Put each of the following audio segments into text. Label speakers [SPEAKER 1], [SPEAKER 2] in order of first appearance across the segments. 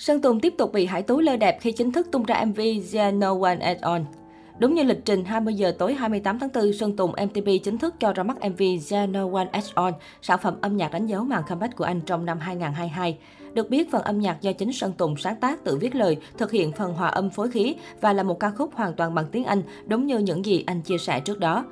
[SPEAKER 1] Sơn Tùng tiếp tục bị Hải Tú lơ đẹp khi chính thức tung ra MV There No One At All. Đúng như lịch trình 20 giờ tối 28 tháng 4, Sơn Tùng MTP chính thức cho ra mắt MV There No One At All, sản phẩm âm nhạc đánh dấu màn comeback của anh trong năm 2022. Được biết, phần âm nhạc do chính Sơn Tùng sáng tác tự viết lời, thực hiện phần hòa âm phối khí và là một ca khúc hoàn toàn bằng tiếng Anh, đúng như những gì anh chia sẻ trước đó.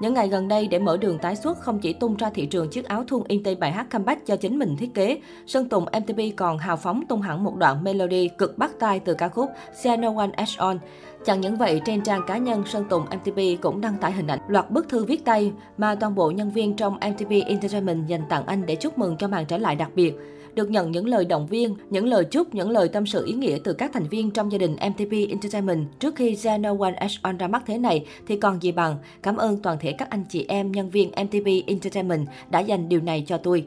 [SPEAKER 1] Những ngày gần đây, để mở đường tái xuất, không chỉ tung ra thị trường chiếc áo thun in tây bài hát comeback do chính mình thiết kế, Sơn Tùng MTP còn hào phóng tung hẳn một đoạn melody cực bắt tai từ ca khúc See No One Ash On. Chẳng những vậy, trên trang cá nhân, Sơn Tùng MTP cũng đăng tải hình ảnh loạt bức thư viết tay mà toàn bộ nhân viên trong MTP Entertainment dành tặng anh để chúc mừng cho màn trở lại đặc biệt được nhận những lời động viên, những lời chúc, những lời tâm sự ý nghĩa từ các thành viên trong gia đình MTP Entertainment trước khi Zeno No One Else On ra mắt thế này thì còn gì bằng. Cảm ơn toàn thể các anh chị em, nhân viên MTP Entertainment đã dành điều này cho tôi.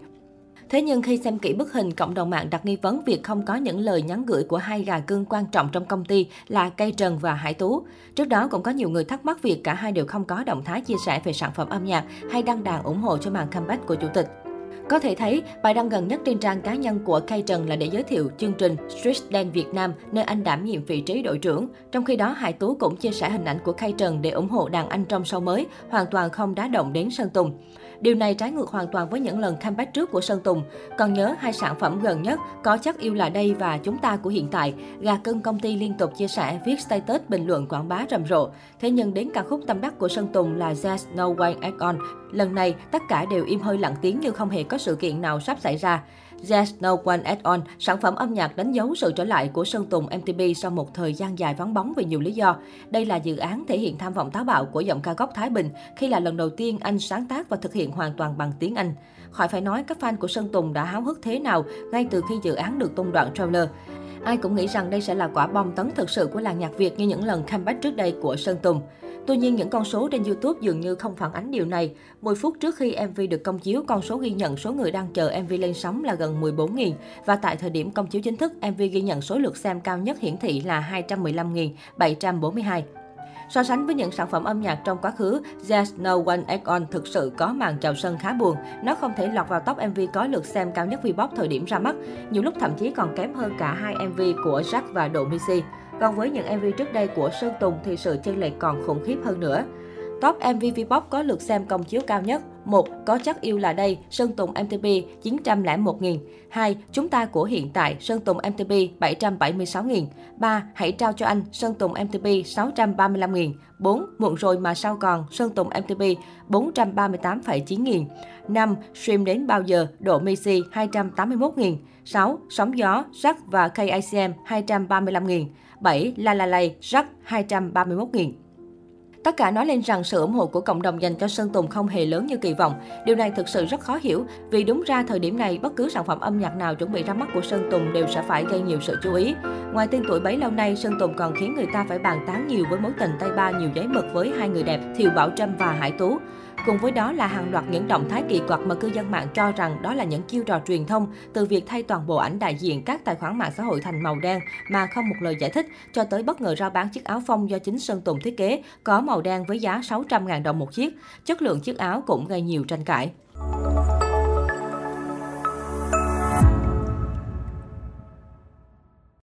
[SPEAKER 1] Thế nhưng khi xem kỹ bức hình, cộng đồng mạng đặt nghi vấn việc không có những lời nhắn gửi của hai gà cưng quan trọng trong công ty là Cây Trần và Hải Tú. Trước đó cũng có nhiều người thắc mắc việc cả hai đều không có động thái chia sẻ về sản phẩm âm nhạc hay đăng đàn ủng hộ cho màn comeback của chủ tịch. Có thể thấy, bài đăng gần nhất trên trang cá nhân của Kay Trần là để giới thiệu chương trình Street Dance Việt Nam, nơi anh đảm nhiệm vị trí đội trưởng. Trong khi đó, Hải Tú cũng chia sẻ hình ảnh của Kay Trần để ủng hộ đàn anh trong show mới, hoàn toàn không đá động đến Sơn Tùng. Điều này trái ngược hoàn toàn với những lần comeback trước của Sơn Tùng. Còn nhớ hai sản phẩm gần nhất có chắc yêu là đây và chúng ta của hiện tại, gà cưng công ty liên tục chia sẻ viết status bình luận quảng bá rầm rộ. Thế nhưng đến ca khúc tâm đắc của Sơn Tùng là There's No One At On. Lần này, tất cả đều im hơi lặng tiếng như không hề có sự kiện nào sắp xảy ra. There's No One At On, sản phẩm âm nhạc đánh dấu sự trở lại của Sơn Tùng MTP sau một thời gian dài vắng bóng vì nhiều lý do. Đây là dự án thể hiện tham vọng táo bạo của giọng ca gốc Thái Bình khi là lần đầu tiên anh sáng tác và thực hiện hoàn toàn bằng tiếng Anh. Khỏi phải nói các fan của Sơn Tùng đã háo hức thế nào ngay từ khi dự án được tung đoạn trailer. Ai cũng nghĩ rằng đây sẽ là quả bom tấn thực sự của làng nhạc Việt như những lần comeback trước đây của Sơn Tùng. Tuy nhiên, những con số trên YouTube dường như không phản ánh điều này. 10 phút trước khi MV được công chiếu, con số ghi nhận số người đang chờ MV lên sóng là gần 14.000 và tại thời điểm công chiếu chính thức, MV ghi nhận số lượt xem cao nhất hiển thị là 215.742. So sánh với những sản phẩm âm nhạc trong quá khứ, There's No One At On thực sự có màn chào sân khá buồn. Nó không thể lọt vào top MV có lượt xem cao nhất Vbox thời điểm ra mắt, nhiều lúc thậm chí còn kém hơn cả hai MV của Jack và Độ Missy. Còn với những MV trước đây của Sơn Tùng thì sự chênh lệch còn khủng khiếp hơn nữa. Top MV Vbox có lượt xem công chiếu cao nhất. 1. Có chắc yêu là đây, Sơn Tùng MTP 901.000. 2. Chúng ta của hiện tại, Sơn Tùng MTP 776.000. 3. Hãy trao cho anh, Sơn Tùng MTP 635.000. 4. Muộn rồi mà sao còn, Sơn Tùng MTP 438,9 nghìn. 5. Stream đến bao giờ, Độ Messi 281.000 6. Sóng gió, Jack và KICM 235.000 7. La La Lay, Jack 231.000 Tất cả nói lên rằng sự ủng hộ của cộng đồng dành cho Sơn Tùng không hề lớn như kỳ vọng. Điều này thực sự rất khó hiểu, vì đúng ra thời điểm này, bất cứ sản phẩm âm nhạc nào chuẩn bị ra mắt của Sơn Tùng đều sẽ phải gây nhiều sự chú ý. Ngoài tên tuổi bấy lâu nay, Sơn Tùng còn khiến người ta phải bàn tán nhiều với mối tình tay ba nhiều giấy mực với hai người đẹp Thiều Bảo Trâm và Hải Tú. Cùng với đó là hàng loạt những động thái kỳ quặc mà cư dân mạng cho rằng đó là những chiêu trò truyền thông từ việc thay toàn bộ ảnh đại diện các tài khoản mạng xã hội thành màu đen mà không một lời giải thích, cho tới bất ngờ rao bán chiếc áo phông do chính Sơn Tùng thiết kế, có màu đen với giá 600.000 đồng một chiếc. Chất lượng chiếc áo cũng gây nhiều tranh cãi.